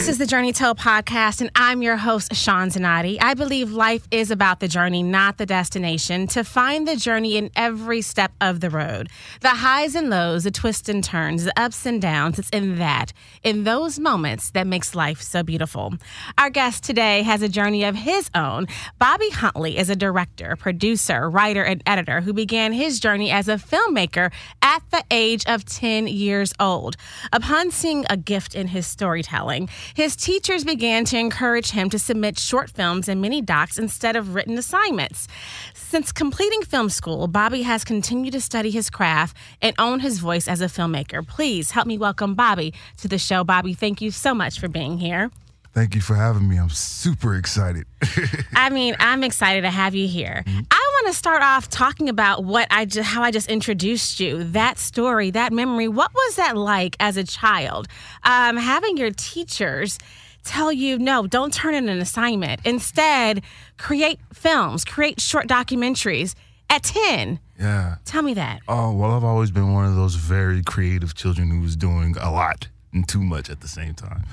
this is the Journey Tell podcast, and I'm your host, Sean Zanotti. I believe life is about the journey, not the destination. To find the journey in every step of the road, the highs and lows, the twists and turns, the ups and downs, it's in that, in those moments that makes life so beautiful. Our guest today has a journey of his own. Bobby Huntley is a director, producer, writer, and editor who began his journey as a filmmaker at the age of 10 years old. Upon seeing a gift in his storytelling, his teachers began to encourage him to submit short films and mini docs instead of written assignments. Since completing film school, Bobby has continued to study his craft and own his voice as a filmmaker. Please help me welcome Bobby to the show. Bobby, thank you so much for being here. Thank you for having me. I'm super excited. I mean, I'm excited to have you here. Mm-hmm. Want to start off talking about what I just, how I just introduced you. That story, that memory. What was that like as a child? Um, having your teachers tell you, no, don't turn in an assignment. Instead, create films, create short documentaries at 10. Yeah. Tell me that. Oh, well, I've always been one of those very creative children who was doing a lot and too much at the same time.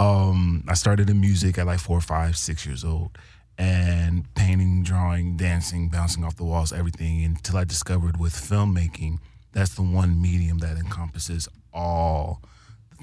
Um, I started in music at like four, five, six years old, and painting, drawing, dancing, bouncing off the walls, everything. Until I discovered with filmmaking, that's the one medium that encompasses all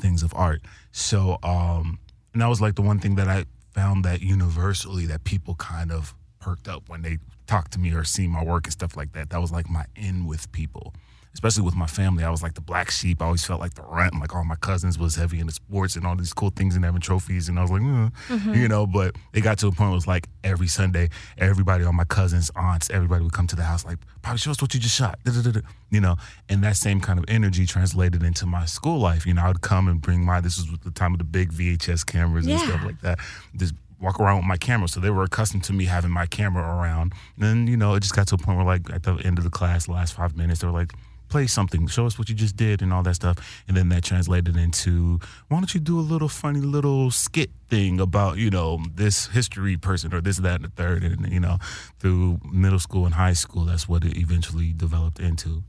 things of art. So, um, and that was like the one thing that I found that universally that people kind of perked up when they talked to me or see my work and stuff like that. That was like my in with people especially with my family. I was like the black sheep. I always felt like the runt. Like all my cousins was heavy into sports and all these cool things and having trophies. And I was like, mm, mm-hmm. you know, but it got to a point where it was like every Sunday, everybody, all my cousins, aunts, everybody would come to the house like, probably show us what you just shot, Da-da-da-da. you know. And that same kind of energy translated into my school life. You know, I would come and bring my, this was the time of the big VHS cameras and yeah. stuff like that. Just walk around with my camera. So they were accustomed to me having my camera around. And you know, it just got to a point where like at the end of the class, the last five minutes, they were like, play something, show us what you just did and all that stuff. And then that translated into why don't you do a little funny little skit thing about, you know, this history person or this, that, and the third. And, you know, through middle school and high school, that's what it eventually developed into.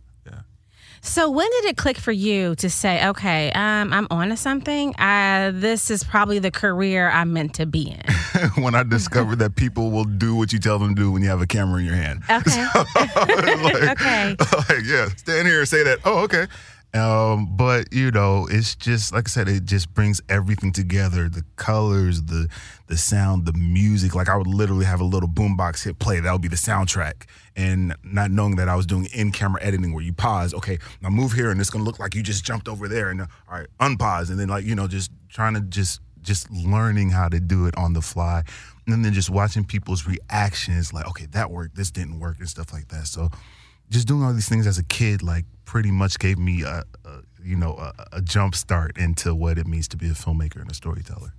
So when did it click for you to say, okay, um, I'm on to something? Uh, this is probably the career I'm meant to be in. when I discovered that people will do what you tell them to do when you have a camera in your hand. Okay. So, like, okay. Like, yeah, stand here and say that. Oh, okay. Um, but you know, it's just like I said, it just brings everything together. The colors, the the sound, the music. Like I would literally have a little boombox hit play. That would be the soundtrack. And not knowing that I was doing in-camera editing where you pause, okay, now move here and it's gonna look like you just jumped over there and uh, all right, unpause. And then like, you know, just trying to just just learning how to do it on the fly. And then just watching people's reactions, like, okay, that worked, this didn't work, and stuff like that. So just doing all these things as a kid, like pretty much gave me a, a you know a, a, jump start into what it means to be a filmmaker and a storyteller.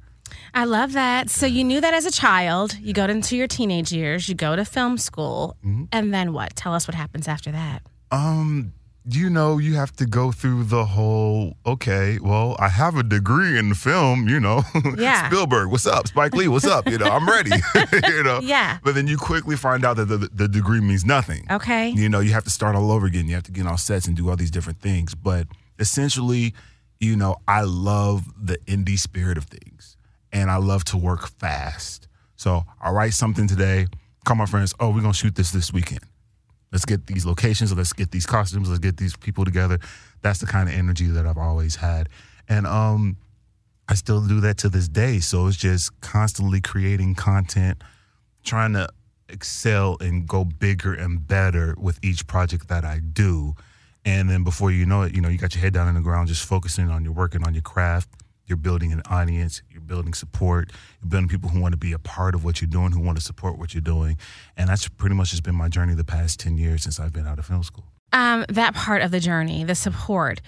I love that. So you knew that as a child. You go into your teenage years. You go to film school, mm-hmm. and then what? Tell us what happens after that. Um, you know, you have to go through the whole, okay, well, I have a degree in film, you know. Yeah. Spielberg, what's up? Spike Lee, what's up? You know, I'm ready. you know. Yeah. But then you quickly find out that the, the degree means nothing. Okay. You know, you have to start all over again. You have to get on sets and do all these different things. But essentially, you know, I love the indie spirit of things. And I love to work fast. So I write something today, call my friends, oh, we're gonna shoot this this weekend Let's get these locations, let's get these costumes, let's get these people together. That's the kind of energy that I've always had. And um I still do that to this day. So it's just constantly creating content, trying to excel and go bigger and better with each project that I do. And then before you know it, you know, you got your head down in the ground, just focusing on your working on your craft. You're building an audience, you're building support, you're building people who want to be a part of what you're doing, who want to support what you're doing. And that's pretty much just been my journey the past 10 years since I've been out of film school. Um, that part of the journey, the support.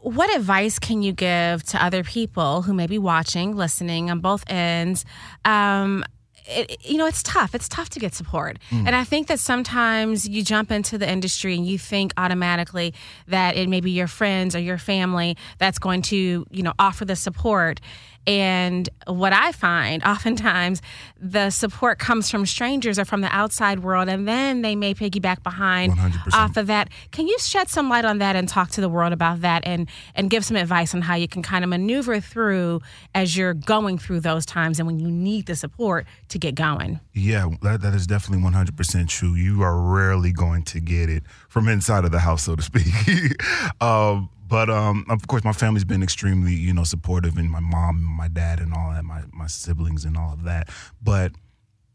What advice can you give to other people who may be watching, listening on both ends? Um, it, you know, it's tough. It's tough to get support. Mm. And I think that sometimes you jump into the industry and you think automatically that it may be your friends or your family that's going to, you know, offer the support. And what I find oftentimes the support comes from strangers or from the outside world, and then they may piggyback behind 100%. off of that. Can you shed some light on that and talk to the world about that and, and give some advice on how you can kind of maneuver through as you're going through those times and when you need the support to get going? Yeah, that, that is definitely 100% true. You are rarely going to get it from inside of the house, so to speak. um, but um, of course, my family's been extremely, you know, supportive, and my mom, and my dad, and all that, my my siblings, and all of that. But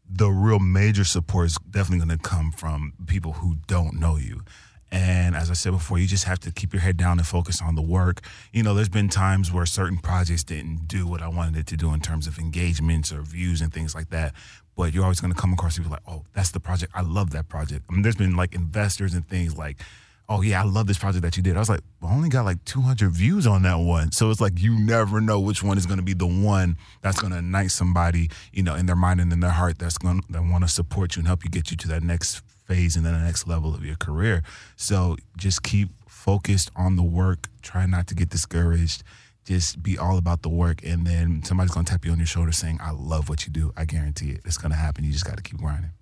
the real major support is definitely going to come from people who don't know you. And as I said before, you just have to keep your head down and focus on the work. You know, there's been times where certain projects didn't do what I wanted it to do in terms of engagements or views and things like that. But you're always going to come across people like, oh, that's the project. I love that project. I mean, there's been like investors and things like, oh yeah, I love this project that you did. I was like, I only got like 200 views on that one. So it's like you never know which one is going to be the one that's going to ignite somebody, you know, in their mind and in their heart that's going to want to support you and help you get you to that next phase and then the next level of your career. So just keep focused on the work. Try not to get discouraged. Just be all about the work, and then somebody's gonna tap you on your shoulder saying, "I love what you do. I guarantee it. It's gonna happen. You just got to keep grinding."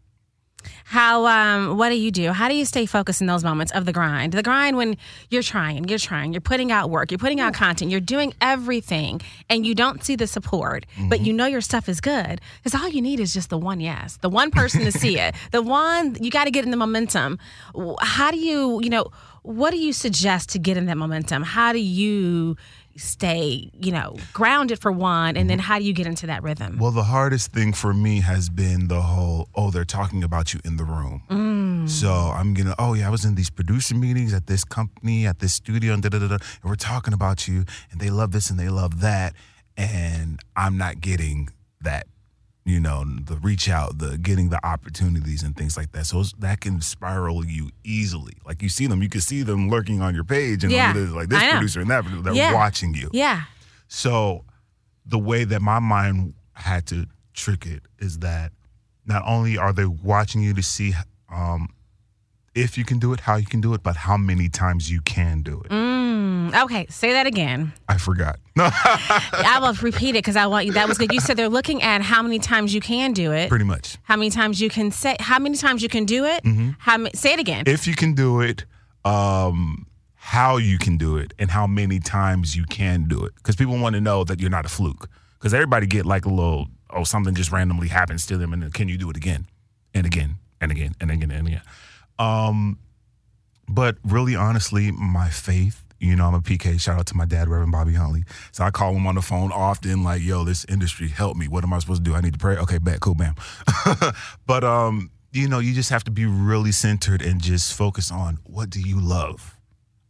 How um what do you do? How do you stay focused in those moments of the grind? The grind when you're trying, you're trying, you're putting out work, you're putting out content, you're doing everything and you don't see the support, but you know your stuff is good. Cuz all you need is just the one yes, the one person to see it. The one you got to get in the momentum. How do you, you know, what do you suggest to get in that momentum? How do you stay, you know, grounded for one, and then how do you get into that rhythm? Well, the hardest thing for me has been the whole, oh, they're talking about you in the room. Mm. So I'm gonna, oh yeah, I was in these producer meetings at this company, at this studio, and da da, da, and we're talking about you, and they love this and they love that, and I'm not getting that. You know, the reach out, the getting the opportunities and things like that. So that can spiral you easily. Like you see them, you can see them lurking on your page, and Yeah, like this producer and that producer, they're Yeah. watching you. yeah. So the way that my mind had to trick it is that not only are they watching you to see um, if you can do it, how you can do it, but how many times you can do it. Mm, okay, say that again. I forgot. I will repeat it because I want you. That was good. You said they're looking at how many times you can do it, pretty much. how many times you can say, how many times you can do it. How ma- say it again? If you can do it, um, how you can do it, and how many times you can do it, because people want to know that you're not a fluke. Because everybody get like a little, oh, something just randomly happens to them, and then can you do it again, and again, and again, and again, and again. Um, but really, honestly, my faith. You know, I'm a PK. Shout out to my dad, Reverend Bobby Huntley. So I call him on the phone often, like, "Yo, this industry, help me. What am I supposed to do? I need to pray. Okay, bet, cool, bam." but um, you know, you just have to be really centered and just focus on what do you love.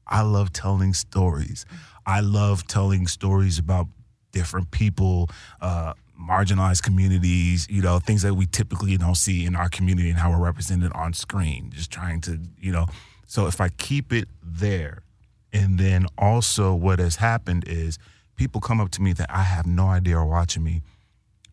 I love telling stories. I love telling stories about different people, uh, marginalized communities, you know, things that we typically don't see in our community and how we're represented on screen. Just trying to, you know, so if I keep it there, and then also what has happened is people come up to me that I have no idea are watching me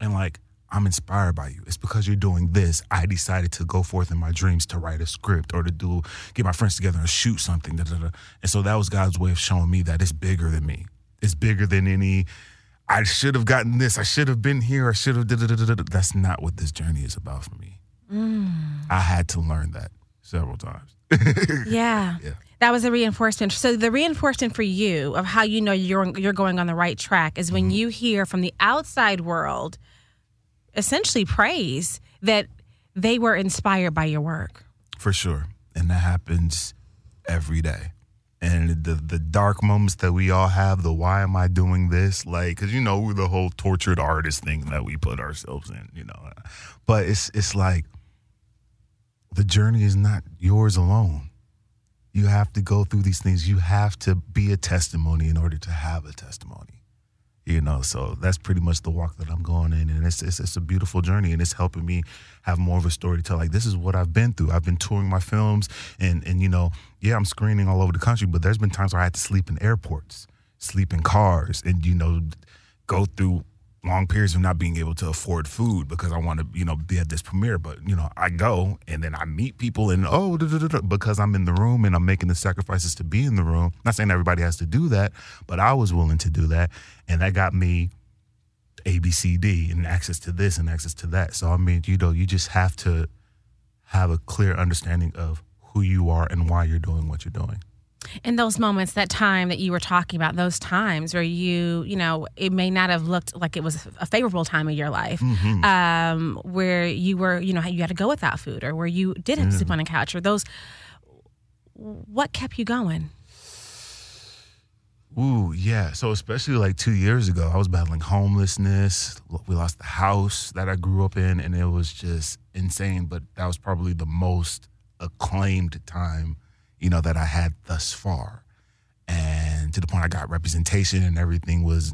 and like I'm inspired by you. It's because you're doing this. I decided to go forth in my dreams to write a script or to do get my friends together and shoot something. Da, da, da. And so that was God's way of showing me that it's bigger than me. It's bigger than any. I should have gotten this. I should have been here. I should have. That's not what this journey is about for me. Mm. I had to learn that several times. yeah. Yeah. That was a reinforcement. So the reinforcement for you of how you know you're you're going on the right track is when mm-hmm. you hear from the outside world essentially praise that they were inspired by your work. For sure. And that happens every day. And the the dark moments that we all have, the why am I doing this? Like, cause you know, the whole tortured artist thing that we put ourselves in, you know. But it's it's like the journey is not yours alone. You have to go through these things. You have to be a testimony in order to have a testimony you know so that's pretty much the walk that i'm going in and it's, it's it's a beautiful journey and it's helping me have more of a story to tell like this is what i've been through i've been touring my films and and you know yeah i'm screening all over the country but there's been times where i had to sleep in airports sleep in cars and you know go through long periods of not being able to afford food because I want to, you know, be at this premiere. But you know, I go and then I meet people and oh, da, da, da, because I'm in the room and I'm making the sacrifices to be in the room. Not saying everybody has to do that, but I was willing to do that, and that got me A, B, C, D, and access to this and access to that. So I mean, you know, you just have to have a clear understanding of who you are and why you're doing what you're doing. In those moments, that time that you were talking about, those times where you, you know, it may not have looked like it was a favorable time of your life, Mm-hmm. um, where you were, you know, you had to go without food, or where you didn't sleep on a couch, or those. What kept you going? Ooh, yeah. So especially like two years ago, I was battling homelessness. We lost the house that I grew up in, and it was just insane. But that was probably the most acclaimed time, you know, that I had thus far. And to the point I got representation and everything was,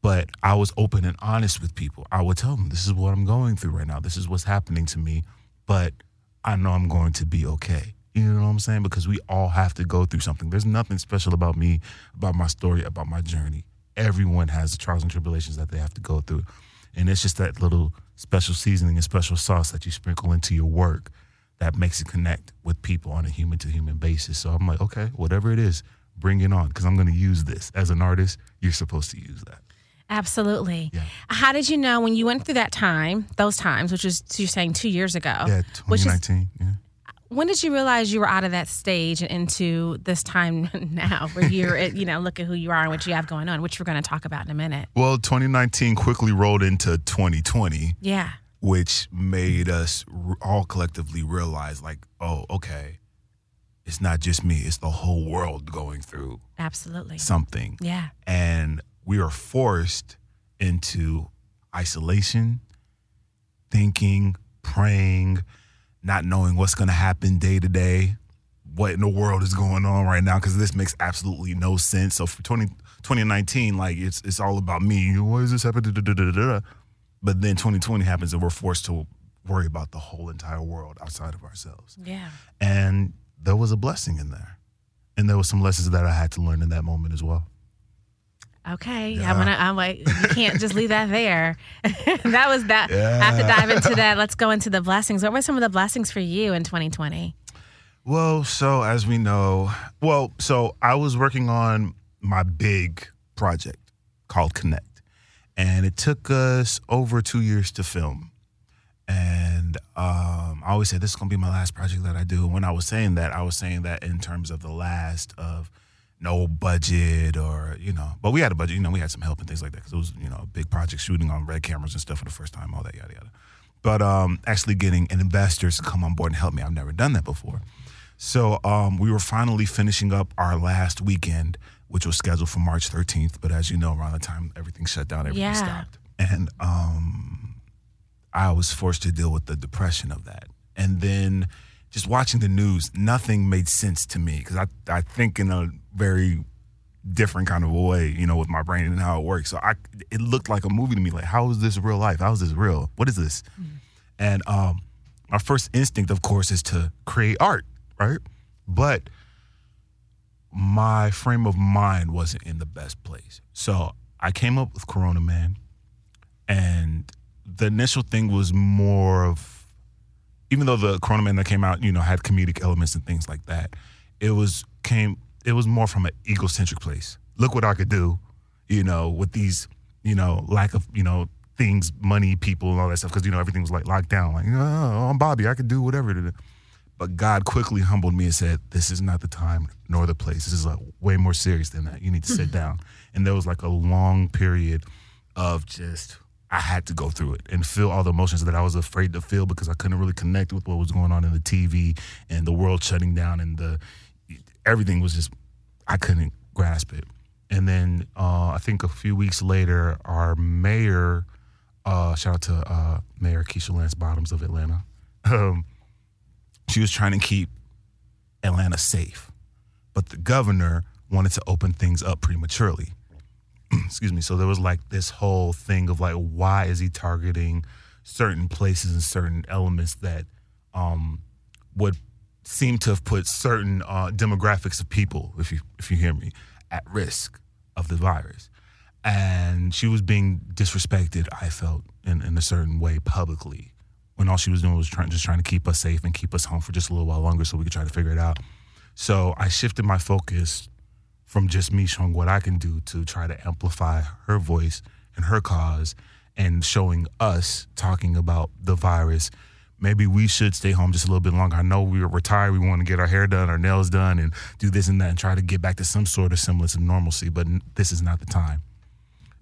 but I was open and honest with people. I would tell them, this is what I'm going through right now. This is what's happening to me, but I know I'm going to be okay. You know what I'm saying? Because we all have to go through something. There's nothing special about me, about my story, about my journey. Everyone has the trials and tribulations that they have to go through. And it's just that little special seasoning and special sauce that you sprinkle into your work that makes it connect with people on a human to human basis. So I'm like, okay, whatever it is, bring it on because I'm going to use this. As an artist, you're supposed to use that. Absolutely. Yeah. How did you know when you went through that time, those times, which is you're saying two years ago? Yeah, which is 2019. yeah. when did you realize you were out of that stage and into this time now where you're you know look at who you are and what you have going on which we're going to talk about in a minute Well, 2019 quickly rolled into 2020. yeah which made us all collectively realize like oh okay it's not just me it's the whole world going through absolutely. something. Yeah. And we are forced into isolation thinking praying not knowing what's going to happen day to day what in the world is going on right now because this makes absolutely no sense. So for 20, 2019 like it's it's all about me. Why is this happening But then 2020 happens and we're forced to worry about the whole entire world outside of ourselves. Yeah. And there was a blessing in there. And there was some lessons that i had to learn in that moment as well. Okay. Yeah. i'm gonna i'm like you can't just leave that there. That was that. Yeah. i have to dive into that. Let's go into the blessings. What were some of the blessings for you in 2020 Well, so as we know, well, so I was working on my big project called Connect, and it took us over two years to film. And um, I always say this is gonna be my last project that I do. And when I was saying that, I was saying that in terms of the last of no budget or you know, but we had a budget. You know, we had some help and things like that because it was you know a big project shooting on red cameras and stuff for the first time, all that yada yada. But um, actually getting investors to come on board and help me, I've never done that before. So um, we were finally finishing up our last weekend, which was scheduled for March 13th. But as you know, around the time everything shut down, everything Yeah. stopped. And um, I was forced to deal with the depression of that. And then just watching the news, nothing made sense to me because I, I think in a very different kind of a way, you know, with my brain and how it works. So I, it looked like a movie to me. Like, how is this real life? How is this real? What is this? And um, my first instinct, of course, is to create art, right? But my frame of mind wasn't in the best place. So I came up with Corona Man, and the initial thing was more of, even though the Corona Man that came out, you know, had comedic elements and things like that, it was came, it was more from an egocentric place. Look what I could do, you know, with these, you know, lack of, you know, things, money, people, and all that stuff, because you know everything was like locked down. Like, oh, I'm Bobby, I could do whatever. But God quickly humbled me and said, This is not the time nor the place. This is like way more serious than that. You need to sit down. And there was like a long period of just, I had to go through it and feel all the emotions that I was afraid to feel because I couldn't really connect with what was going on in the TV and the world shutting down and the everything was just, I couldn't grasp it. And then uh, I think a few weeks later, our mayor, uh, shout out to uh, Mayor Keisha Lance Bottoms of Atlanta, um, she was trying to keep Atlanta safe, but the governor wanted to open things up prematurely. Excuse me. So there was like this whole thing of like, why is he targeting certain places and certain elements that um, would seem to have put certain uh, demographics of people, if you if you hear me, at risk of the virus. And she was being disrespected. I felt in, in a certain way publicly when all she was doing was trying just trying to keep us safe and keep us home for just a little while longer so we could try to figure it out. So I shifted my focus from just me showing what I can do to try to amplify her voice and her cause and showing us talking about the virus. Maybe we should stay home just a little bit longer. I know we are retired. We want to get our hair done, our nails done, and do this and that, and try to get back to some sort of semblance of normalcy. But this is not the time.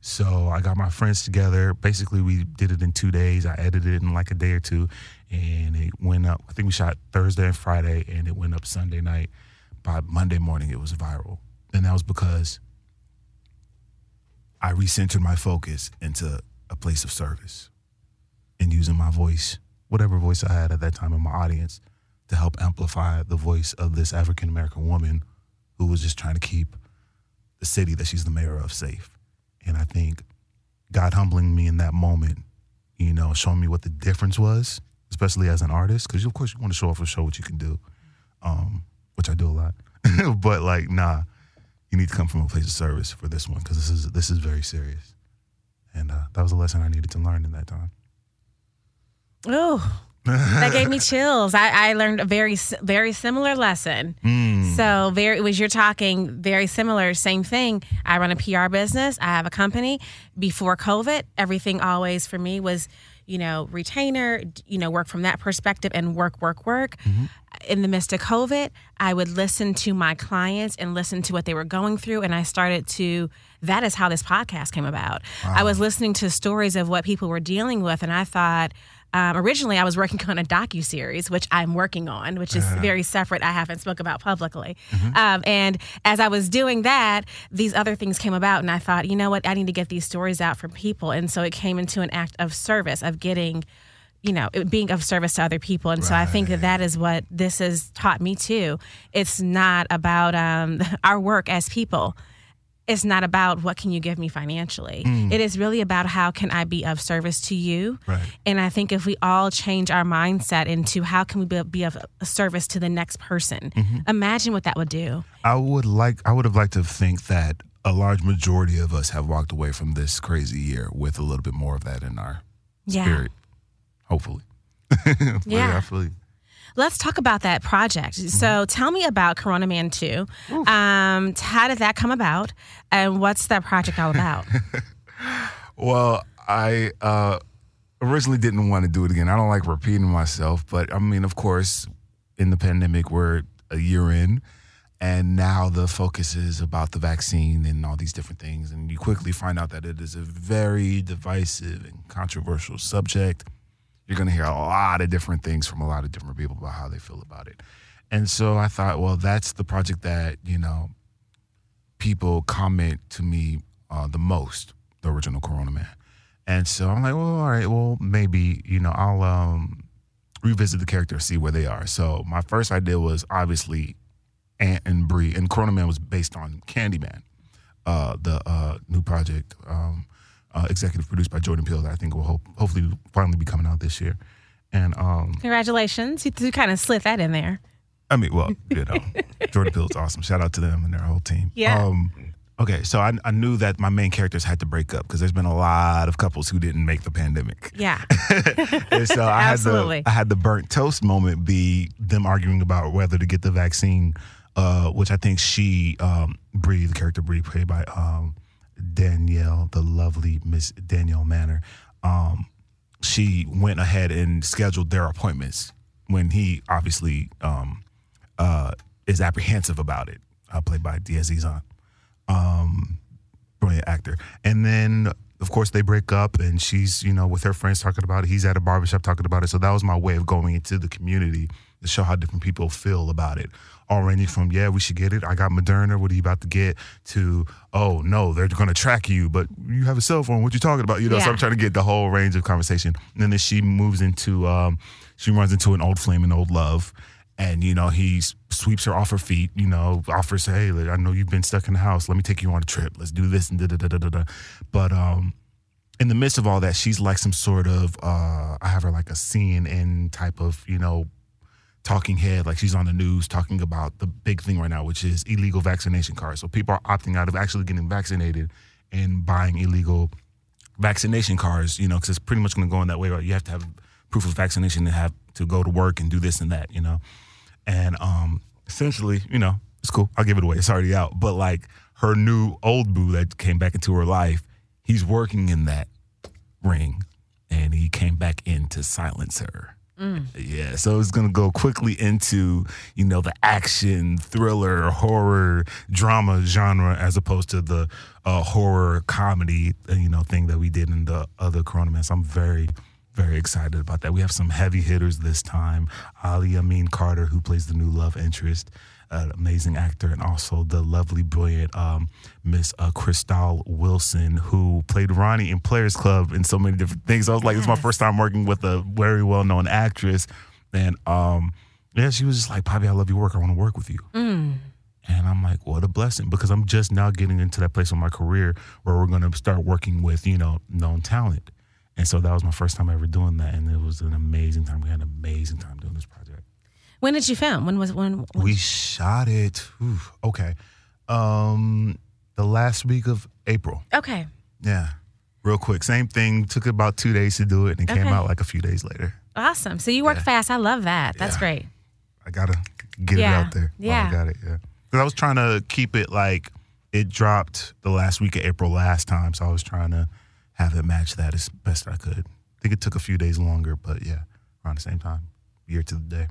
So I got my friends together. Basically, we did it in two days. I edited it in like a day or two, and it went up. I think we shot Thursday and Friday, and it went up Sunday night. By Monday morning, it was viral, and that was because I recentered my focus into a place of service and using my voice, whatever voice I had at that time in my audience, to help amplify the voice of this African American woman who was just trying to keep the city that she's the mayor of safe. And I think God humbling me in that moment, you know, showing me what the difference was, especially as an artist, because of course you want to show off and show what you can do, um, which I do a lot. but like, nah, you need to come from a place of service for this one because this is this is very serious. And uh, that was a lesson I needed to learn in that time. Oh, that gave me chills. I, I, learned a very very similar lesson. Mm. So very was you're talking very similar, same thing. I run a PR business. I have a company. Before COVID, everything always for me was, you know, retainer, you know, work from that perspective and work, work, work. Mm-hmm. In the midst of COVID, I would listen to my clients and listen to what they were going through, and I started to. That is how this podcast came about. Wow. I was listening to stories of what people were dealing with, and I thought um, originally, I was working on a docu series, which I'm working on, which is uh-huh. very separate. I haven't spoke about publicly. Mm-hmm. Um, and as I was doing that, these other things came about, and I thought, you know what, I need to get these stories out from people. And so it came into an act of service of getting you know, being of service to other people. And right. so I think that that is what this has taught me too. It's not about um, our work as people it's not about what can you give me financially. Mm. It is really about how can I be of service to you. Right. And I think if we all change our mindset into how can we be of service to the next person, mm-hmm. imagine what that would do. I would like I would have liked to think that a large majority of us have walked away from this crazy year with a little bit more of that in our yeah. spirit. Hopefully. yeah. yeah, I feel you. Let's talk about that project. Mm-hmm. So tell me about Corona Man 2. Um, how did that come about? And what's that project all about? well, I uh, originally didn't want to do it again. I don't like repeating myself, but I mean, of course, in the pandemic, we're a year in. And now the focus is about the vaccine and all these different things. And you quickly find out that it is a very divisive and controversial subject you're going to hear a lot of different things from a lot of different people about how they feel about it. And so I thought, well, that's the project that, you know, people comment to me uh, the most, the original Corona Man. And so I'm like, well, all right, well, maybe, you know, I'll um, revisit the character, see where they are. So my first idea was obviously Ant and Bree, and Corona Man was based on Candyman, uh, the uh, new project. Um, uh, executive produced by Jordan Peele that I think will hope, hopefully finally be coming out this year. And um, congratulations, you, you kind of slid that in there. I mean, well, you know, Jordan Peele is awesome. Shout out to them and their whole team. Yeah. Um, okay, so I, I knew that my main characters had to break up because there's been a lot of couples who didn't make the pandemic. Yeah. and so I had the I had the burnt toast moment be them arguing about whether to get the vaccine, uh, which I think she um, Bree, the character Bree, played by um, Danielle, the lovely Miss Danielle Manor, um, she went ahead and scheduled their appointments when he obviously um, uh, is apprehensive about it. Uh, played by Diaz Izan, um, brilliant actor. And then, of course, they break up, and she's you know with her friends talking about it. He's at a barbershop talking about it. So that was my way of going into the community to show how different people feel about it. All ranging from yeah we should get it. I got moderna. What are you about to get? to oh no they're going to track you but you have a cell phone. What you talking about? You know yeah. so i'm trying to get the whole range of conversation. And then she moves into um, she runs into an old flame and old love. And you know he sweeps her off her feet you know offers hey i know you've been stuck in the house. Let me take you on a trip. Let's do this and da da da da da but um in the midst of all that, she's like some sort of uh, I have her like a CNN type of you know talking head, like she's on the news talking about the big thing right now, which is illegal vaccination cards. So people are opting out of actually getting vaccinated and buying illegal vaccination cards, you know, because it's pretty much going to go in that way. Right? You have to have proof of vaccination to have to go to work and do this and that, you know. And um, essentially, you know, it's cool. I'll give it away. It's already out. But like her new old boo that came back into her life, he's working in that ring, and he came back in to silence her. Yeah, so it's gonna go quickly into you know the action, thriller, horror, drama genre as opposed to the uh, horror comedy uh, you know thing that we did in the other Corona I'm very very excited about that. We have some heavy hitters this time. Ali Amin Carter, who plays the new love interest, an amazing actor, and also the lovely, brilliant um, Miss uh, Chrystale Wilson, who played Ronnie in Players Club and so many different things. I was like, it's my first time working with a very well known actress, and um, yeah, she was just like, "Poppy, I love your work. I want to work with you." Mm. And I'm like, what a blessing because I'm just now getting into that place in my career where we're going to start working with, you know, known talent. And so that was my first time ever doing that. And it was an amazing time. We had an amazing time doing this project. When did you film? When was when? when We shot it, okay, um, the last week of April. okay. Yeah. Real quick. Same thing. Took about two days to do it and it came out like a few days later. Awesome. So you work Yeah. fast. I love that. That's Yeah. great. I gotta get Yeah. it out there. while Yeah. I got it. Yeah. Because I was trying to keep it like it dropped the last week of April last time, so I was trying to have it match that as best I could. I think it took a few days longer, but yeah, around the same time, year to the day.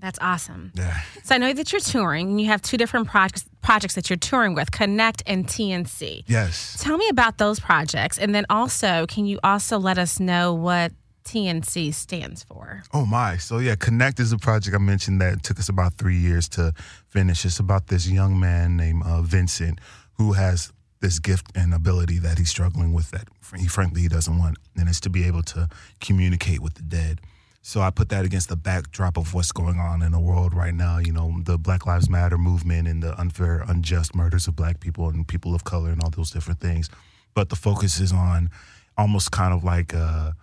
That's awesome. Yeah. So I know that you're touring and you have two different projects projects that you're touring with, Connect and TNC. Yes. Tell me about those projects, and then also, can you also let us know what TNC stands for? Oh my. So yeah, Connect is a project I mentioned that took us about three years to finish. It's about this young man named uh, Vincent who has this gift and ability that he's struggling with that he frankly he doesn't want, and it's to be able to communicate with the dead. So I put that against the backdrop of what's going on in the world right now. You know, the Black Lives Matter movement and the unfair, unjust murders of black people and people of color and all those different things. But the focus is on almost kind of like a,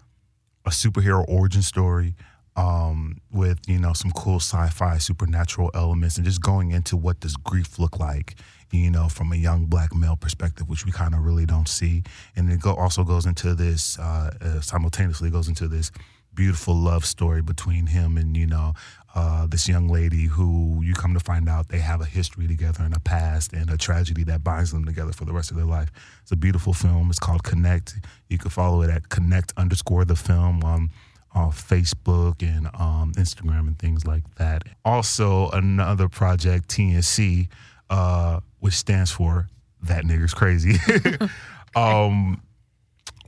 a superhero origin story um, with you know some cool sci-fi supernatural elements and just going into what does grief look like you know from a young black male perspective which we kind of really don't see and it go, also goes into this uh, uh, simultaneously goes into this beautiful love story between him and you know uh, this young lady who you come to find out they have a history together and a past and a tragedy that binds them together for the rest of their life. It's a beautiful film. It's called Connect. You can follow it at Connect underscore the film on, on Facebook and um, Instagram and things like that. Also, another project, TNC, uh, which stands for That Nigger's Crazy. um,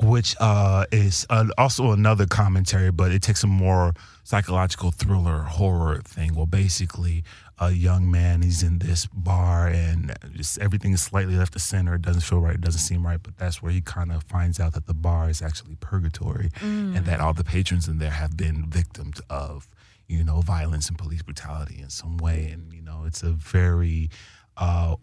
which uh, is uh, also another commentary, but it takes a more psychological thriller horror thing. Well, basically, a young man he's in this bar and just everything is slightly left to center. It doesn't feel right. It doesn't seem right. But that's where he kind of finds out that the bar is actually purgatory, and that all the patrons in there have been victims of you know violence and police brutality in some way. And you know, it's a very uh,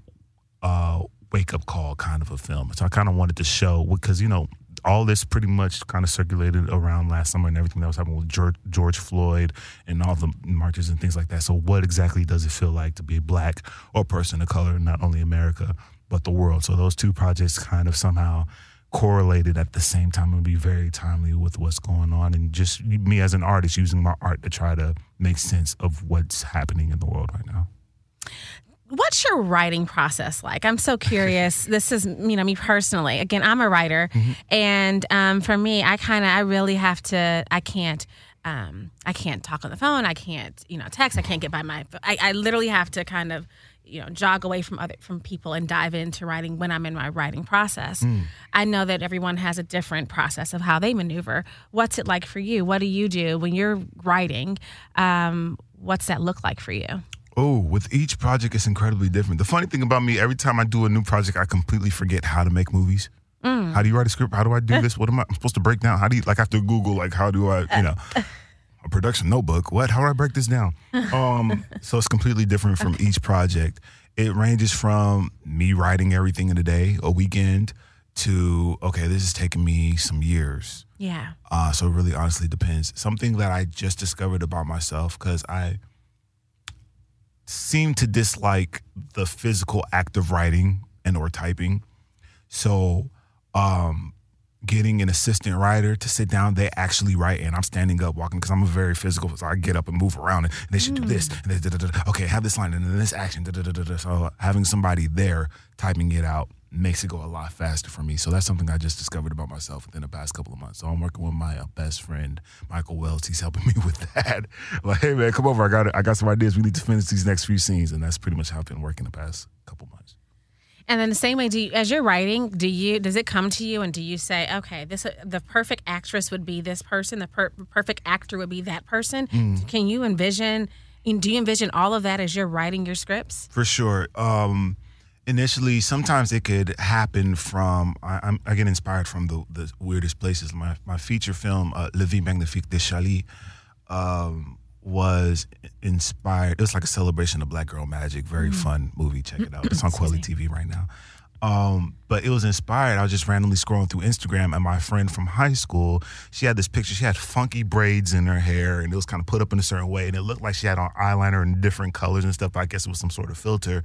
uh, wake up call kind of a film. So I kind of wanted to show because you know all this pretty much kind of circulated around last summer and everything that was happening with George, George Floyd and all the marches and things like that. So what exactly does it feel like to be black or person of color not only America but the world? So those two projects kind of somehow correlated at the same time and be very timely with what's going on and just me as an artist using my art to try to make sense of what's happening in the world right now. What's your writing process like? I'm so curious. this is, you know, me personally. Again, I'm a writer, and um, for me, I kind of, I really have to. I can't. Um, I can't talk on the phone. I can't, you know, text. I can't get by my. I, I literally have to kind of, you know, jog away from other from people and dive into writing when I'm in my writing process. I know that everyone has a different process of how they maneuver. What's it like for you? What do you do when you're writing? Um, what's that look like for you? Oh, with each project, it's incredibly different. The funny thing about me, every time I do a new project, I completely forget how to make movies. How do you write a script? How do I do this? What am I I'm supposed to break down? How do you like? I have to Google like how do I you know a production notebook? What? How do I break this down? Um, so it's completely different from each project. It ranges from me writing everything in a day, a weekend, to okay, this is taking me some years. Yeah. Uh, so it really honestly depends. Something that I just discovered about myself because I seem to dislike the physical act of writing and or typing. So um getting an assistant writer to sit down, they actually write and I'm standing up walking because I'm a very physical, so I get up and move around and, they should do this and they, da, da, da, okay, have this line and then this action. So having somebody there typing it out makes it go a lot faster for me. So that's something I just discovered about myself within the past couple of months. So I'm working with my uh, best friend Michael Wells. He's helping me with that. like, hey man, come over. I got I got some ideas. We need to finish these next few scenes, and that's pretty much how I've been working the past couple months. And then the same way, do you, as you're writing, do you does it come to you and do you say, okay, this the perfect actress would be this person, the per- perfect actor would be that person? Mm. Can you envision? Do you envision all of that as you're writing your scripts? For sure. Um, initially, sometimes it could happen from I, I, get inspired from the, the weirdest places. My my feature film, uh, La Vie Magnifique de Charlie. Um, was inspired. It was like a celebration of Black Girl Magic. Very mm fun movie. Check it out. It's on Kweli TV right now. Um, but it was inspired. I was just randomly scrolling through Instagram, and my friend from high school, she had this picture. She had funky braids in her hair, and it was kind of put up in a certain way, and it looked like she had on eyeliner in different colors and stuff. I guess it was some sort of filter.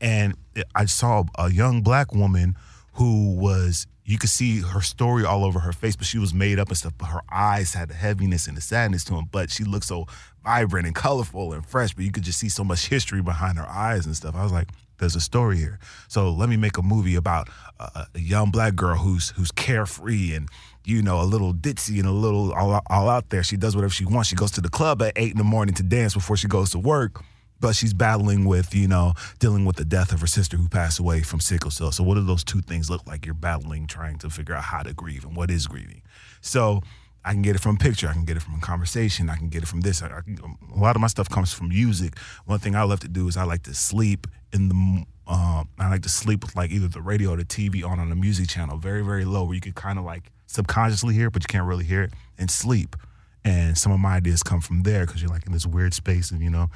And I saw a young black woman who was you could see her story all over her face, but she was made up and stuff. But her eyes had the heaviness and the sadness to them. But she looked so vibrant and colorful and fresh. But you could just see so much history behind her eyes and stuff. I was like, there's a story here. So let me make a movie about a, a young black girl who's who's carefree and you know a little ditzy and a little all, all out there. She does whatever she wants. She goes to the club at eight in the morning to dance before she goes to work but she's battling with, you know, dealing with the death of her sister who passed away from sickle cell. So, what do those two things look like? You're battling, trying to figure out how to grieve and what is grieving. So, I can get it from a picture. I can get it from a conversation. I can get it from this. I, can, a lot of my stuff comes from music. One thing I love to do is I like to sleep in the. Uh, I like to sleep with like either the radio or the TV on on a music channel, very very low, where you can kind of like subconsciously hear it, but you can't really hear it, and sleep. And some of my ideas come from there because you're like in this weird space, and you know,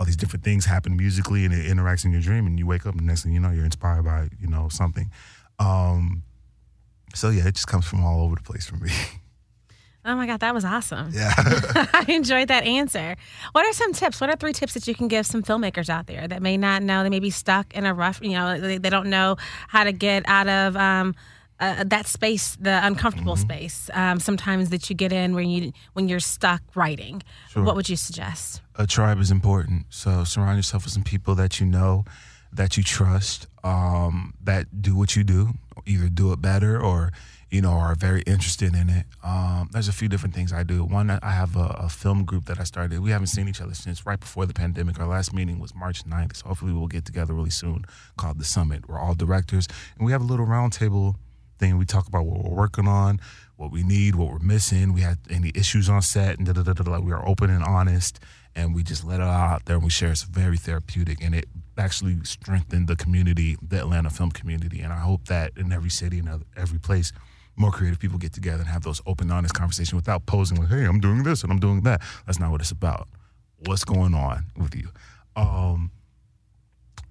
all these different things happen musically and it interacts in your dream and you wake up and next thing you know you're inspired by you know something. Um, so yeah it just comes from all over the place for me. Oh my god that was awesome. Yeah. I enjoyed that answer. What are some tips? What are three tips that you can give some filmmakers out there that may not know they may be stuck in a rough you know they, they don't know how to get out of um, uh, that space, the uncomfortable mm-hmm. space, um, sometimes that you get in when you when you're stuck writing. Sure. What would you suggest? A tribe is important. So surround yourself with some people that you know, that you trust, um, that do what you do, either do it better or you know are very interested in it. Um, there's a few different things I do. One, I have a, a, film group that I started. We haven't seen each other since right before the pandemic. Our last meeting was March 9th, so hopefully we'll get together really soon. Called the Summit. We're all directors, and we have a little roundtable thing. We talk about what we're working on, what we need, what we're missing. We had any issues on set, and da, da, da, da. we are open and honest, and we just let it out there and we share. It's very therapeutic, and it actually strengthened the community, the Atlanta film community. And I hope that in every city and every place, more creative people get together and have those open, honest conversations without posing like, "Hey, I'm doing this and I'm doing that." That's not what it's about. What's going on with you? Um,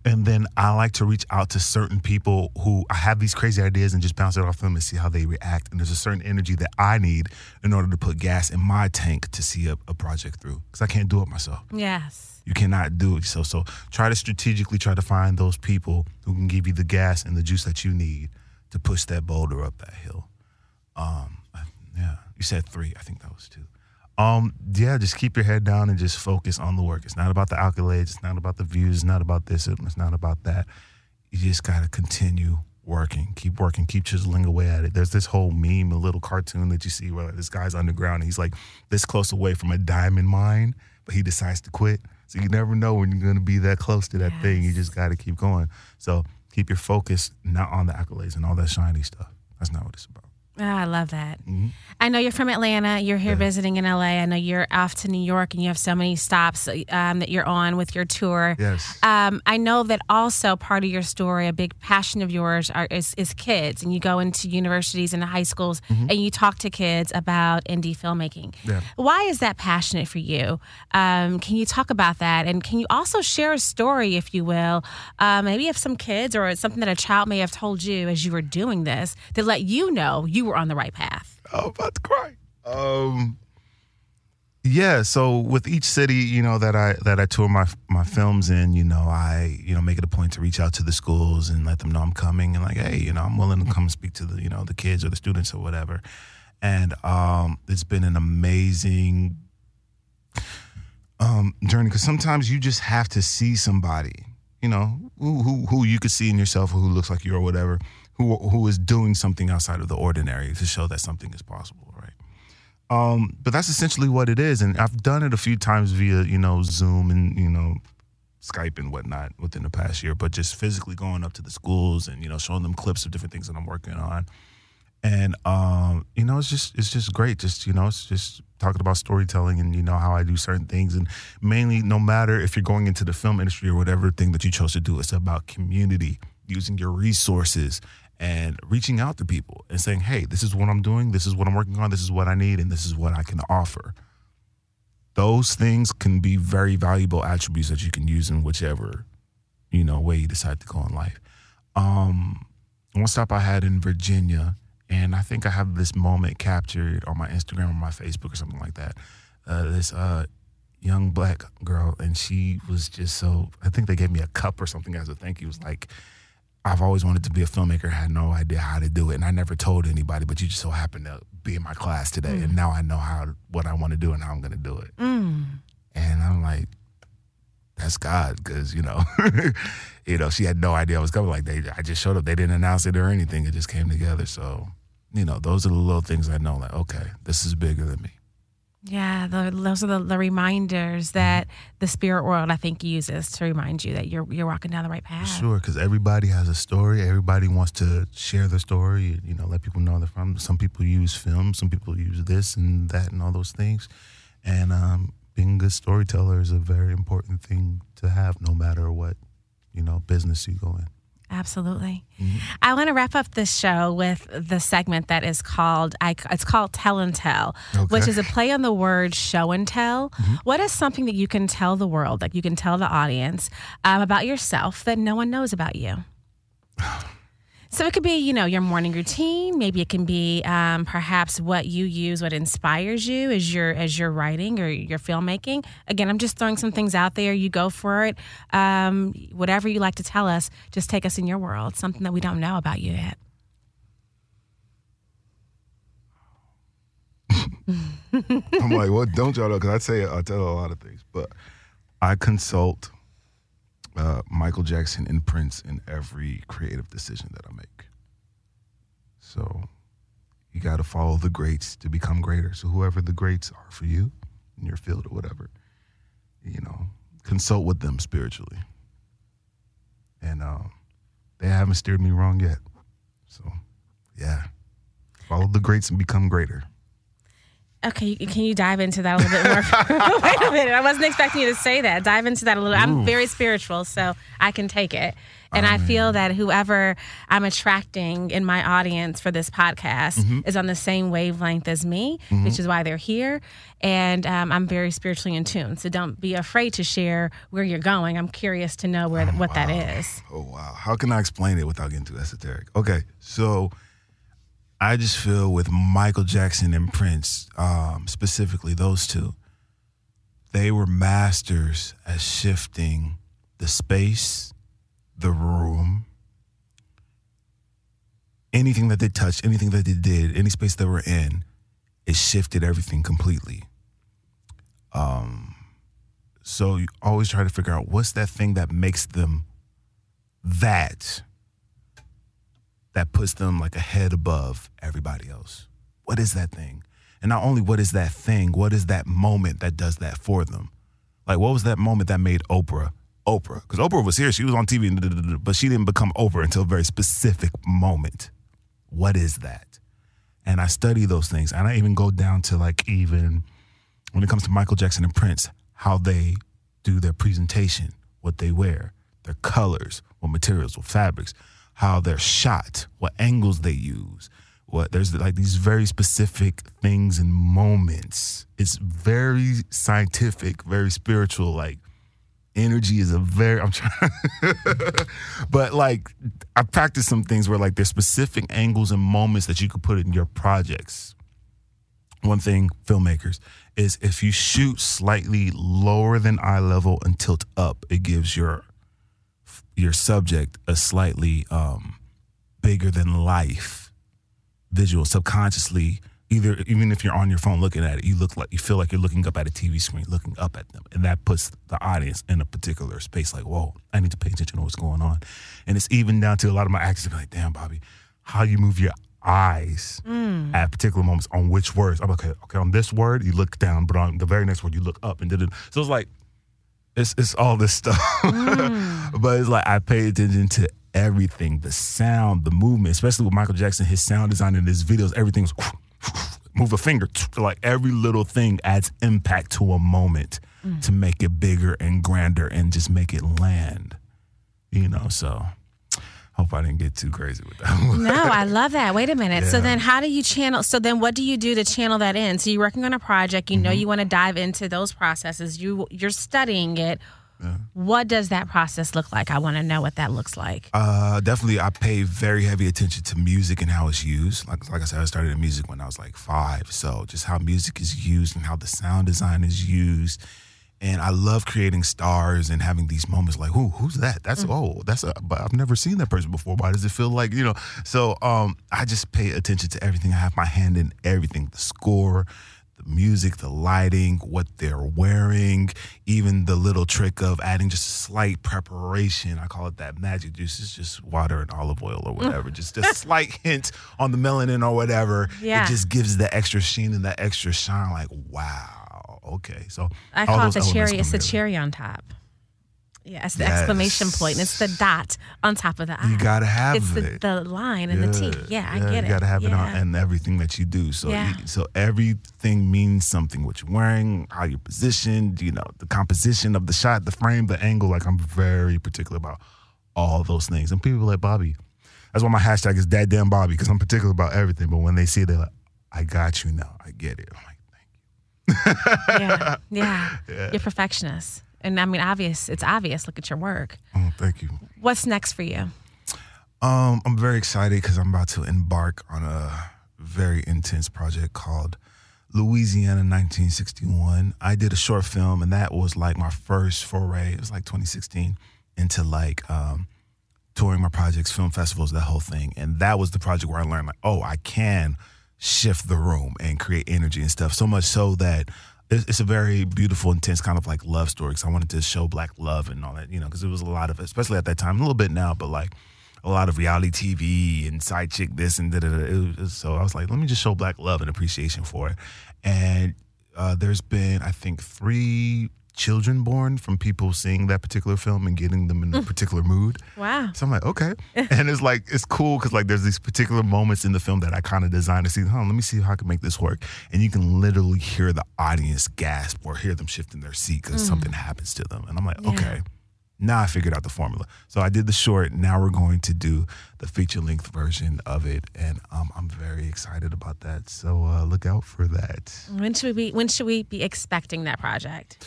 and then I like to reach out to certain people who I have these crazy ideas and just bounce it off them and see how they react. And there's a certain energy that I need in order to put gas in my tank to see a, a project through because I can't do it myself. Yes. You cannot do it. So, so try to strategically try to find those people who can give you the gas and the juice that you need to push that boulder up that hill. Um, yeah, you said three. I think that was two. Um, yeah, just keep your head down and just focus on the work. It's not about the accolades. It's not about the views. It's not about this. It's not about that. You just gotta continue working. Keep working. Keep chiseling away at it. There's this whole meme, a little cartoon that you see where this guy's underground. And he's like this close away from a diamond mine, but he decides to quit. So you never know when you're gonna be that close to that yes. thing. You just gotta keep going. So keep your focus not on the accolades and all that shiny stuff. That's not what it's about. Oh, I love that. Mm-hmm. I know you're from Atlanta. You're here yeah. visiting in LA. I know you're off to New York and you have so many stops um, that you're on with your tour. Yes. Um, I know that also part of your story, a big passion of yours, are, is, is, kids. And you go into universities and high schools mm-hmm. and you talk to kids about indie filmmaking. Yeah. Why is that passionate for you? Um, can you talk about that? And can you also share a story, if you will, uh, maybe of some kids or something that a child may have told you as you were doing this that let you know you were on the right path? I'm about to cry. Um, yeah. So with each city, you know that I that I tour my my films in, you know, I you know make it a point to reach out to the schools and let them know I'm coming and like, hey, you know, I'm willing to come speak to the you know the kids or the students or whatever. And um, it's been an amazing um, journey because sometimes you just have to see somebody you know, who who, who you could see in yourself, or who looks like you, or whatever, who who is doing something outside of the ordinary to show that something is possible, right? Um, but that's essentially what it is, and I've done it a few times via you know Zoom and you know Skype and whatnot within the past year, but just physically going up to the schools and you know showing them clips of different things that I'm working on, and um, you know it's just it's just great. Just you know it's just talking about storytelling and you know how I do certain things, and mainly no matter if you're going into the film industry or whatever thing that you chose to do, it's about community, using your resources and reaching out to people and saying, hey, this is what I'm doing, this is what I'm working on, this is what I need, and this is what I can offer. Those things can be very valuable attributes that you can use in whichever you know way you decide to go in life. Um one stop i had in virginia and i think i have this moment captured on my instagram or my facebook or something like that uh, this uh young black girl and she was just so i think they gave me a cup or something as a thank you. It was like I've always wanted to be a filmmaker, had no idea how to do it, and I never told anybody. But you just so happened to be in my class today, mm. and now I know how what I want to do and how I'm going to do it. Mm. And I'm like, that's God, because you know, you know, she had no idea I was coming. Like they, I just showed up. They didn't announce it or anything. It just came together. So, you know, those are the little things I know. Like, okay, this is bigger than me. Yeah, the, those are the, the, reminders that the spirit world I think uses to remind you that you're you're walking down the right path. Sure, because everybody has a story. Everybody wants to share their story. You know, let people know they're from. Some people use film. Some people use this and that and all those things. And um, being a good storyteller is a very important thing to have, no matter what you know business you go in. Absolutely. Mm-hmm. I want to wrap up this show with the segment that is called I, it's called Tell and Tell, okay. which is a play on the word show and tell. Mm-hmm. What is something that you can tell the world, that you can tell the audience um, about yourself that no one knows about you? So it could be, you know, your morning routine. Maybe it can be um, perhaps what you use, what inspires you as you're as you're writing or your filmmaking. Again, I'm just throwing some things out there. You go for it. Um, whatever you like to tell us, just take us in your world. Something that we don't know about you yet. I'm like, what? Don't y'all know? Because I say I tell a lot of things, but I consult uh, Michael Jackson Prince in every creative decision that I make. So you got to follow the greats to become greater. So whoever the greats are for you in your field or whatever, you know, consult with them spiritually. And um, they haven't steered me wrong yet. So yeah, follow the greats and become greater. Okay, can you dive into that a little bit more? Wait a minute, I wasn't expecting you to say that. Dive into that a little. Ooh. I'm very spiritual, so I can take it. And I, I feel that whoever I'm attracting in my audience for this podcast mm-hmm. is on the same wavelength as me, mm-hmm. which is why they're here. And um, I'm very spiritually in tune. So don't be afraid to share where you're going. I'm curious to know where oh, what wow. that is. Oh wow! How can I explain it without getting too esoteric? Okay, so I just feel with Michael Jackson and Prince, um, specifically those two, they were masters at shifting the space, the room, anything that they touched, anything that they did, any space they were in, it shifted everything completely. Um, so you always try to figure out what's that thing that makes them that that puts them like a head above everybody else? What is that thing? And not only what is that thing, what is that moment that does that for them? Like, what was that moment that made Oprah Oprah? Because Oprah was here, she was on TV, but she didn't become Oprah until a very specific moment. What is that? And I study those things. And I even go down to like, even when it comes to Michael Jackson and Prince, how they do their presentation, what they wear, their colors, what materials, what fabrics how they're shot, what angles they use. What there's like these very specific things and moments. It's very scientific, very spiritual. Like energy is a very I'm trying but like I practice some things where like there's specific angles and moments that you could put in your projects. One thing, filmmakers, is if you shoot slightly lower than eye level and tilt up, it gives your your subject a slightly um, bigger than life visual. Subconsciously, either even if you're on your phone looking at it, you look like you feel like you're looking up at a TV screen, looking up at them, and that puts the audience in a particular space. Like, whoa, I need to pay attention to what's going on. And it's even down to a lot of my actors be like, damn, Bobby, how you move your eyes Mm. at particular moments on which words. I'm like okay. Okay, on this word you look down, but on the very next word you look up, and did it. So it's like it's it's all this stuff, Mm. but it's like I pay attention to everything, the sound, the movement, especially with Michael Jackson, his sound design in his videos, everything's move a finger, like every little thing adds impact to a moment Mm. to make it bigger and grander and just make it land. You know, so hope I didn't get too crazy with that one. No, I love that. Wait a minute. So then how do you channel so then what do you do to channel that in? So you're working on a project, you know Mm-hmm. you want to dive into those processes. You you're studying it. What does that process look like? I want to know what that looks like. Uh, definitely, I pay very heavy attention to music and how it's used. Like, like I said, I started in music when I was like five. So just how music is used and how the sound design is used. And I love creating stars and having these moments like, who, who's that? That's oh, that's a. But I've never seen that person before. Why does it feel like you know? So um, I just pay attention to everything. I have my hand in everything. The score, the music, the lighting, what they're wearing, even the little trick of adding just a slight preparation. I call it that magic juice. It's just water and olive oil or whatever. just a slight hint on the melanin or whatever. Yeah. It just gives the extra sheen and that extra shine. Like, wow. Okay. So I call it the cherry. It's the cherry on top. Yeah, it's the Yes. exclamation point. and It's the dot on top of the eye. You gotta have it. it's the, the line and the T. Yeah, I get it. You gotta have it on and everything that you do. So, Yeah. you- so everything means something. What you're wearing, how you're positioned, you know, the composition of the shot, the frame, the angle. Like I'm very particular about all those things. And people are like Bobby. That's why my hashtag is Dad Damn Bobby because I'm particular about everything. But when they see it, they're like, "I got you now. I get it." I'm like, yeah, yeah. You're perfectionist. And I mean, obvious. It's obvious. Look at your work. "Oh, thank you." What's next for you? Um, I'm very excited because I'm about to embark on a very intense project called Louisiana 1961. I did a short film, and that was like my first foray. It was like 2016 into like um, touring my projects, film festivals, that whole thing. And that was the project where I learned like, oh, I can shift the room and create energy and stuff. So much so that it's, a very beautiful, intense kind of like love story. Because I wanted to show black love and all that, you know, because it was a lot of, especially at that time, a little bit now, but like a lot of reality TV and side chick this and da da da. So I was like, let me just show black love and appreciation for it. And uh, there's been, I think, three children born from people seeing that particular film and getting them in a mm. particular mood. Wow. So I'm like, okay. and it's like, it's cool because like there's these particular moments in the film that I kind of designed to see, huh, let me see how I can make this work. And you can literally hear the audience gasp or hear them shift in their seat because mm. something happens to them. And I'm like, Yeah. okay. Now I figured out the formula. So I did the short. Now we're going to do the feature length version of it. And um, I'm very excited about that. So uh, look out for that. When should we be, when should we be expecting that project?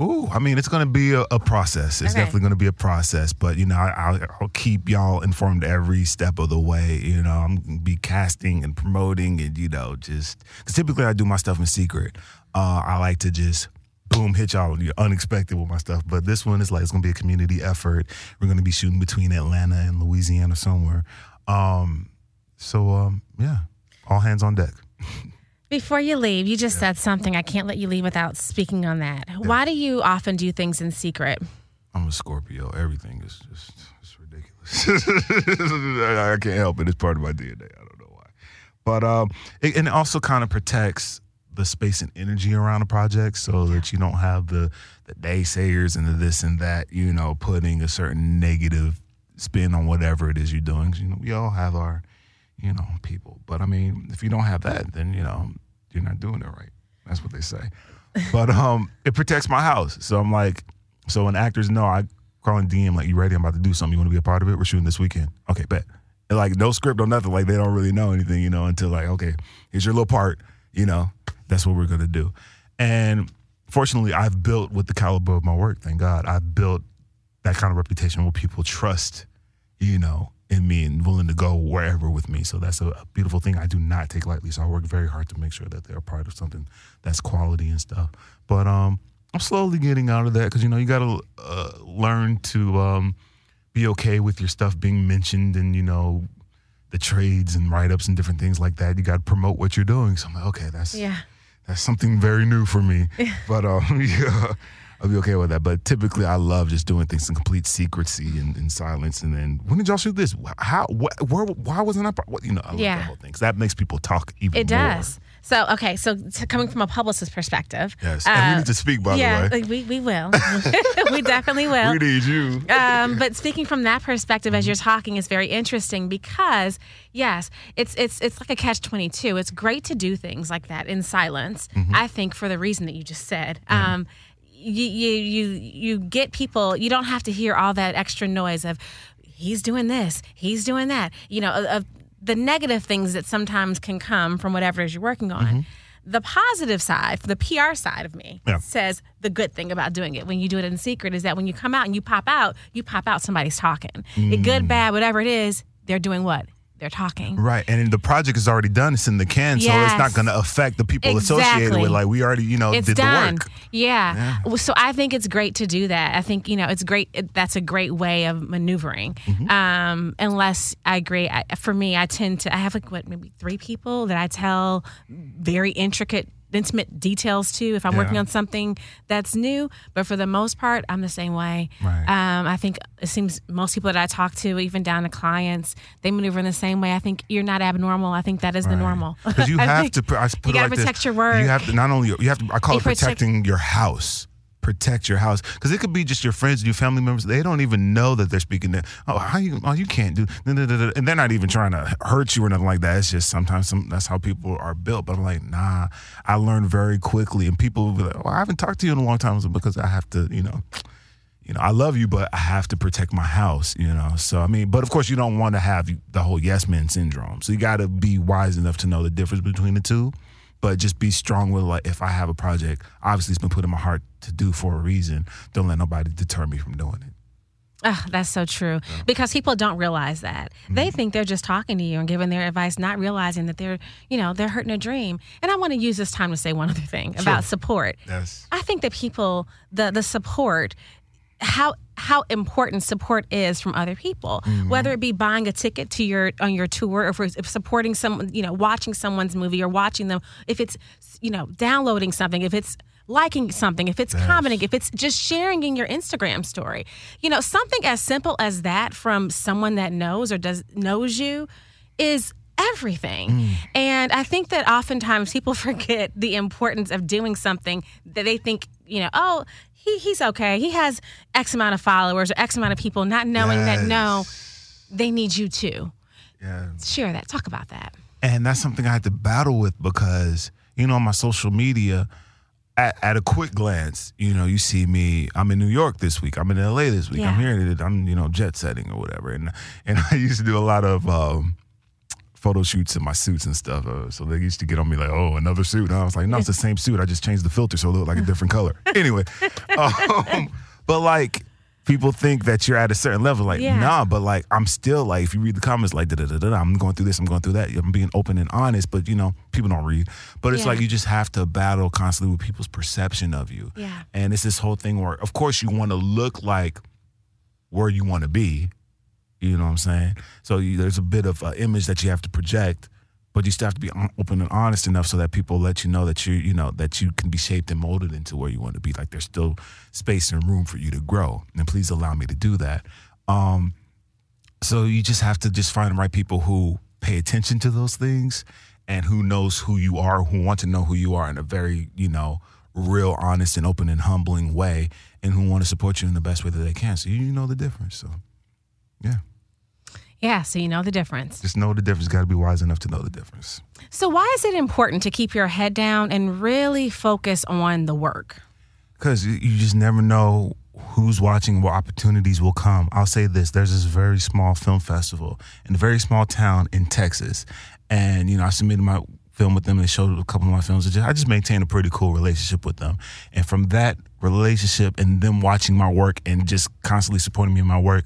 Ooh, I mean, it's going to be a, a process. It's Okay. definitely going to be a process, but you know, I, I'll, I'll keep y'all informed every step of the way. You know, I'm going to be casting and promoting, and you know, just because typically I do my stuff in secret. Uh, I like to just boom hit y'all you know, unexpected with my stuff, but this one is like it's going to be a community effort. We're going to be shooting between Atlanta and Louisiana somewhere. Um, so um, yeah, all hands on deck. Before you leave, you just said something. I can't let you leave without speaking on that. Why do you often do things in secret? I'm a Scorpio. Everything is just it's ridiculous. I I can't help it. It's part of my DNA. I don't know why. But um, it, and it also kind of protects the space and energy around a project so that you don't have the the naysayers and the this and that. You know, putting a certain negative spin on whatever it is you're doing. You know, we all have our you know people. But I mean, if you don't have that, then you know you're not doing it right. That's what they say. But um, it protects my house. So I'm like, so when actors know, I call in DM like, "You ready? I'm about to do something. You want to be a part of it? We're shooting this weekend. Okay, bet." And like no script or nothing. Like they don't really know anything, you know, until like, okay, here's your little part. You know, that's what we're gonna do. And fortunately, I've built with the caliber of my work. Thank God, I've built that kind of reputation where people trust, you know, in me and willing to go wherever with me. So that's a, a beautiful thing. I do not take lightly. So I work very hard to make sure that they're a part of something that's quality and stuff. But um, I'm slowly getting out of that because you know you got to uh, learn to um, be okay with your stuff being mentioned and you know the trades and write ups and different things like that. You got to promote what you're doing. So I'm like, okay, that's Yeah. That's something very new for me. but um, yeah, I'll be okay with that. But typically, I love just doing things in complete secrecy and, and silence. And then, when did y'all shoot this? How? What? Where? Why wasn't I? part- What, you know, I love Yeah. that whole thing. 'Cause that makes people talk even more. It more. does. So okay, so coming from a publicist perspective, Yes, and we uh, need to speak. By yeah, the way, we we will, we definitely will. we need you. um, but speaking from that perspective, as you're talking, is very interesting because yes, it's it's it's like a catch twenty two. It's great to do things like that in silence. I think for the reason that you just said. Um, you, you you you get people. You don't have to hear all that extra noise of he's doing this, he's doing that. You know, of the negative things that sometimes can come from whatever it is you're working on. Mm-hmm. The positive side, the PR side of me, Yeah. says the good thing about doing it when you do it in secret is that when you come out and you pop out, you pop out, somebody's talking. It good, mm. bad, whatever it is, they're doing what? They're talking. Right, and the project is already done. It's in the can, so it's not going to affect the people associated with. Like we already, you know, It's did done. the work. Yeah. Well, So I think it's great to do that. I think, you know, it's great. It, that's a great way of maneuvering. Mm-hmm. Um, unless I agree. I, for me, I tend to, I have like, what, maybe three people that I tell very intricate, intimate details to if I'm working on something that's new. But for the most part, I'm the same way. Right. Um, I think it seems most people that I talk to, even down to clients, they maneuver in the same way. I think you're not abnormal. I think that is the normal. Because you have to. I put you gotta like this. protect your work. You have to not only you have to. I call You it protect- protecting your house. Protect your house because it could be just your friends and your family members. They don't even know that they're speaking. That oh, how you? Oh, you can't do. da, da, da, da," And they're not even trying to hurt you or nothing like that. It's just sometimes some, that's how people are built. But I'm like, nah. I learned very quickly, and people will be like, "Well, I haven't talked to you in a long time," because I have to, you know you know, I love you, but I have to protect my house, you know. So I mean, but of course, you don't want to have the whole yes man syndrome. So you got to be wise enough to know the difference between the two, but just be strong with like, if I have a project, obviously it's been put in my heart to do for a reason. Don't let nobody deter me from doing it. Ah, that's so true. Because people don't realize that. They Mm-hmm. think they're just talking to you and giving their advice, not realizing that they're, you know, they're hurting a dream. And I want to use this time to say one other thing about support. Yes. I think that people, the the support, how how important support is from other people, mm-hmm. whether it be buying a ticket to your on your tour, or if, if supporting someone, you know, watching someone's movie or watching them, if it's you know downloading something, if it's liking something, if it's commenting, if it's just sharing in your Instagram story, you know, something as simple as that from someone that knows or does knows you is everything. Mm. And I think that oftentimes people forget the importance of doing something that they think, you know, oh, he, he's okay. He has X amount of followers or X amount of people, not knowing that no, they need you too. Yeah. Share that. Talk about that. And that's something I had to battle with because, you know, on my social media, at, at a quick glance, you know, you see me. I'm in New York this week. I'm in LA this week. I'm here. I'm you know jet setting or whatever. And and I used to do a lot of um, photo shoots in my suits and stuff. Uh, so they used to get on me like, oh, another suit. And I was like, no, it's the same suit. I just changed the filter so it looked like a different color. Anyway, um, but like. People think that you're at a certain level, like Yeah. nah, but like I'm still like if you read the comments, like da da da da, I'm going through this, I'm going through that. I'm being open and honest, but you know people don't read. But it's Yeah. like you just have to battle constantly with people's perception of you. Yeah. And it's this whole thing where, of course, you want to look like where you want to be. You know what I'm saying? So you, there's a bit of uh, image that you have to project, but you still have to be open and honest enough so that people let you know that you, you know, that you can be shaped and molded into where you want to be. Like there's still space and room for you to grow, and please allow me to do that. Um, so you just have to just find the right people who pay attention to those things and who knows who you are, who want to know who you are in a very, you know, real, honest, and open and humbling way, and who want to support you in the best way that they can. So you know the difference. So yeah, Yeah, so you know the difference. just know the difference. Got to be wise enough to know the difference. So why is it important to keep your head down and really focus on the work? Because you just never know who's watching, what opportunities will come. I'll say this there's this very small film festival in a very small town in Texas. And, you know, I submitted my film with them and they showed a couple of my films. I just maintained a pretty cool relationship with them. And from that relationship and them watching my work and just constantly supporting me in my work,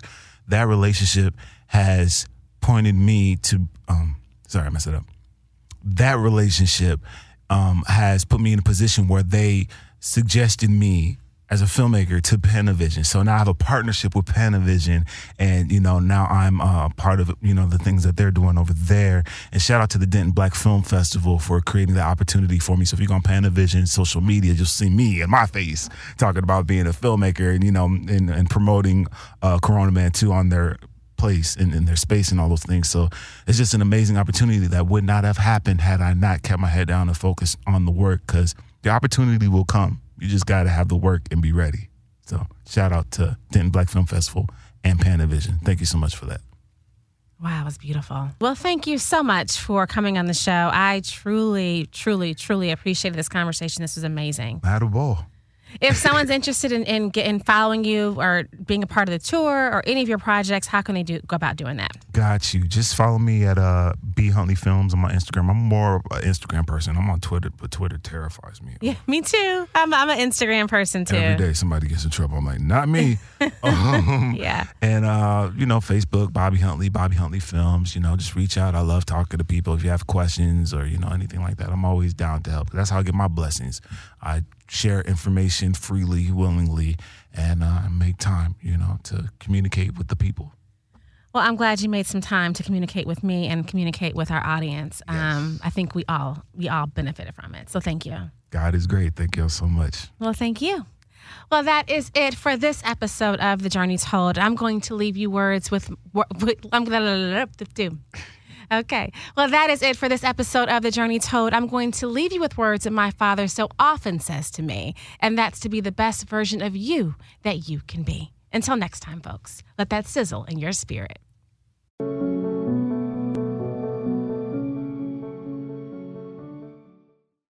that relationship has pointed me to, um, sorry, I messed it up that relationship um, has put me in a position where they suggested me as a filmmaker to Panavision. So now I have a partnership with Panavision, and you know now I'm uh, part of you know the things that they're doing over there. And shout out to the Denton Black Film Festival for creating the opportunity for me. So if you go on Panavision social media, you'll see me and my face talking about being a filmmaker and you know and, and promoting uh, Corona Man Two on their place and in, in their space and all those things. So it's just an amazing opportunity that would not have happened had I not kept my head down and focused on the work because the opportunity will come. You just got to have the work and be ready. So shout out to Denton Black Film Festival and Panavision. Thank you so much for that. Wow, it was beautiful. Well, thank you so much for coming on the show. I truly, truly, truly appreciated this conversation. This was amazing. I had a ball if someone's interested in, in in following you or being a part of the tour or any of your projects, how can they do go about doing that? Got you. Just follow me at uh, B Huntley Films on my Instagram. I'm more of an Instagram person. I'm on Twitter, but Twitter terrifies me. Yeah, me too. I'm I'm an Instagram person too. Every day somebody gets in trouble. I'm like, not me. um, yeah. And uh, you know, Facebook, Bobby Huntley, Bobby Huntley Films. You know, just reach out. I love talking to people. If you have questions or you know anything like that, I'm always down to help. That's how I get my blessings. I share information freely, willingly, and uh, make time, you know, to communicate with the people. Well, I'm glad you made some time to communicate with me and communicate with our audience. Yes. Um, I think we all we all benefited from it. So thank you. God is great. Thank you so much. Well, thank you. Well, that is it for this episode of The Journey Told. I'm going to leave you words with. I'm going to do. Okay. Well, that is it for this episode of The Journey Told. I'm going to leave you with words that my father so often says to me, and that's to be the best version of you that you can be. Until next time, folks, let that sizzle in your spirit.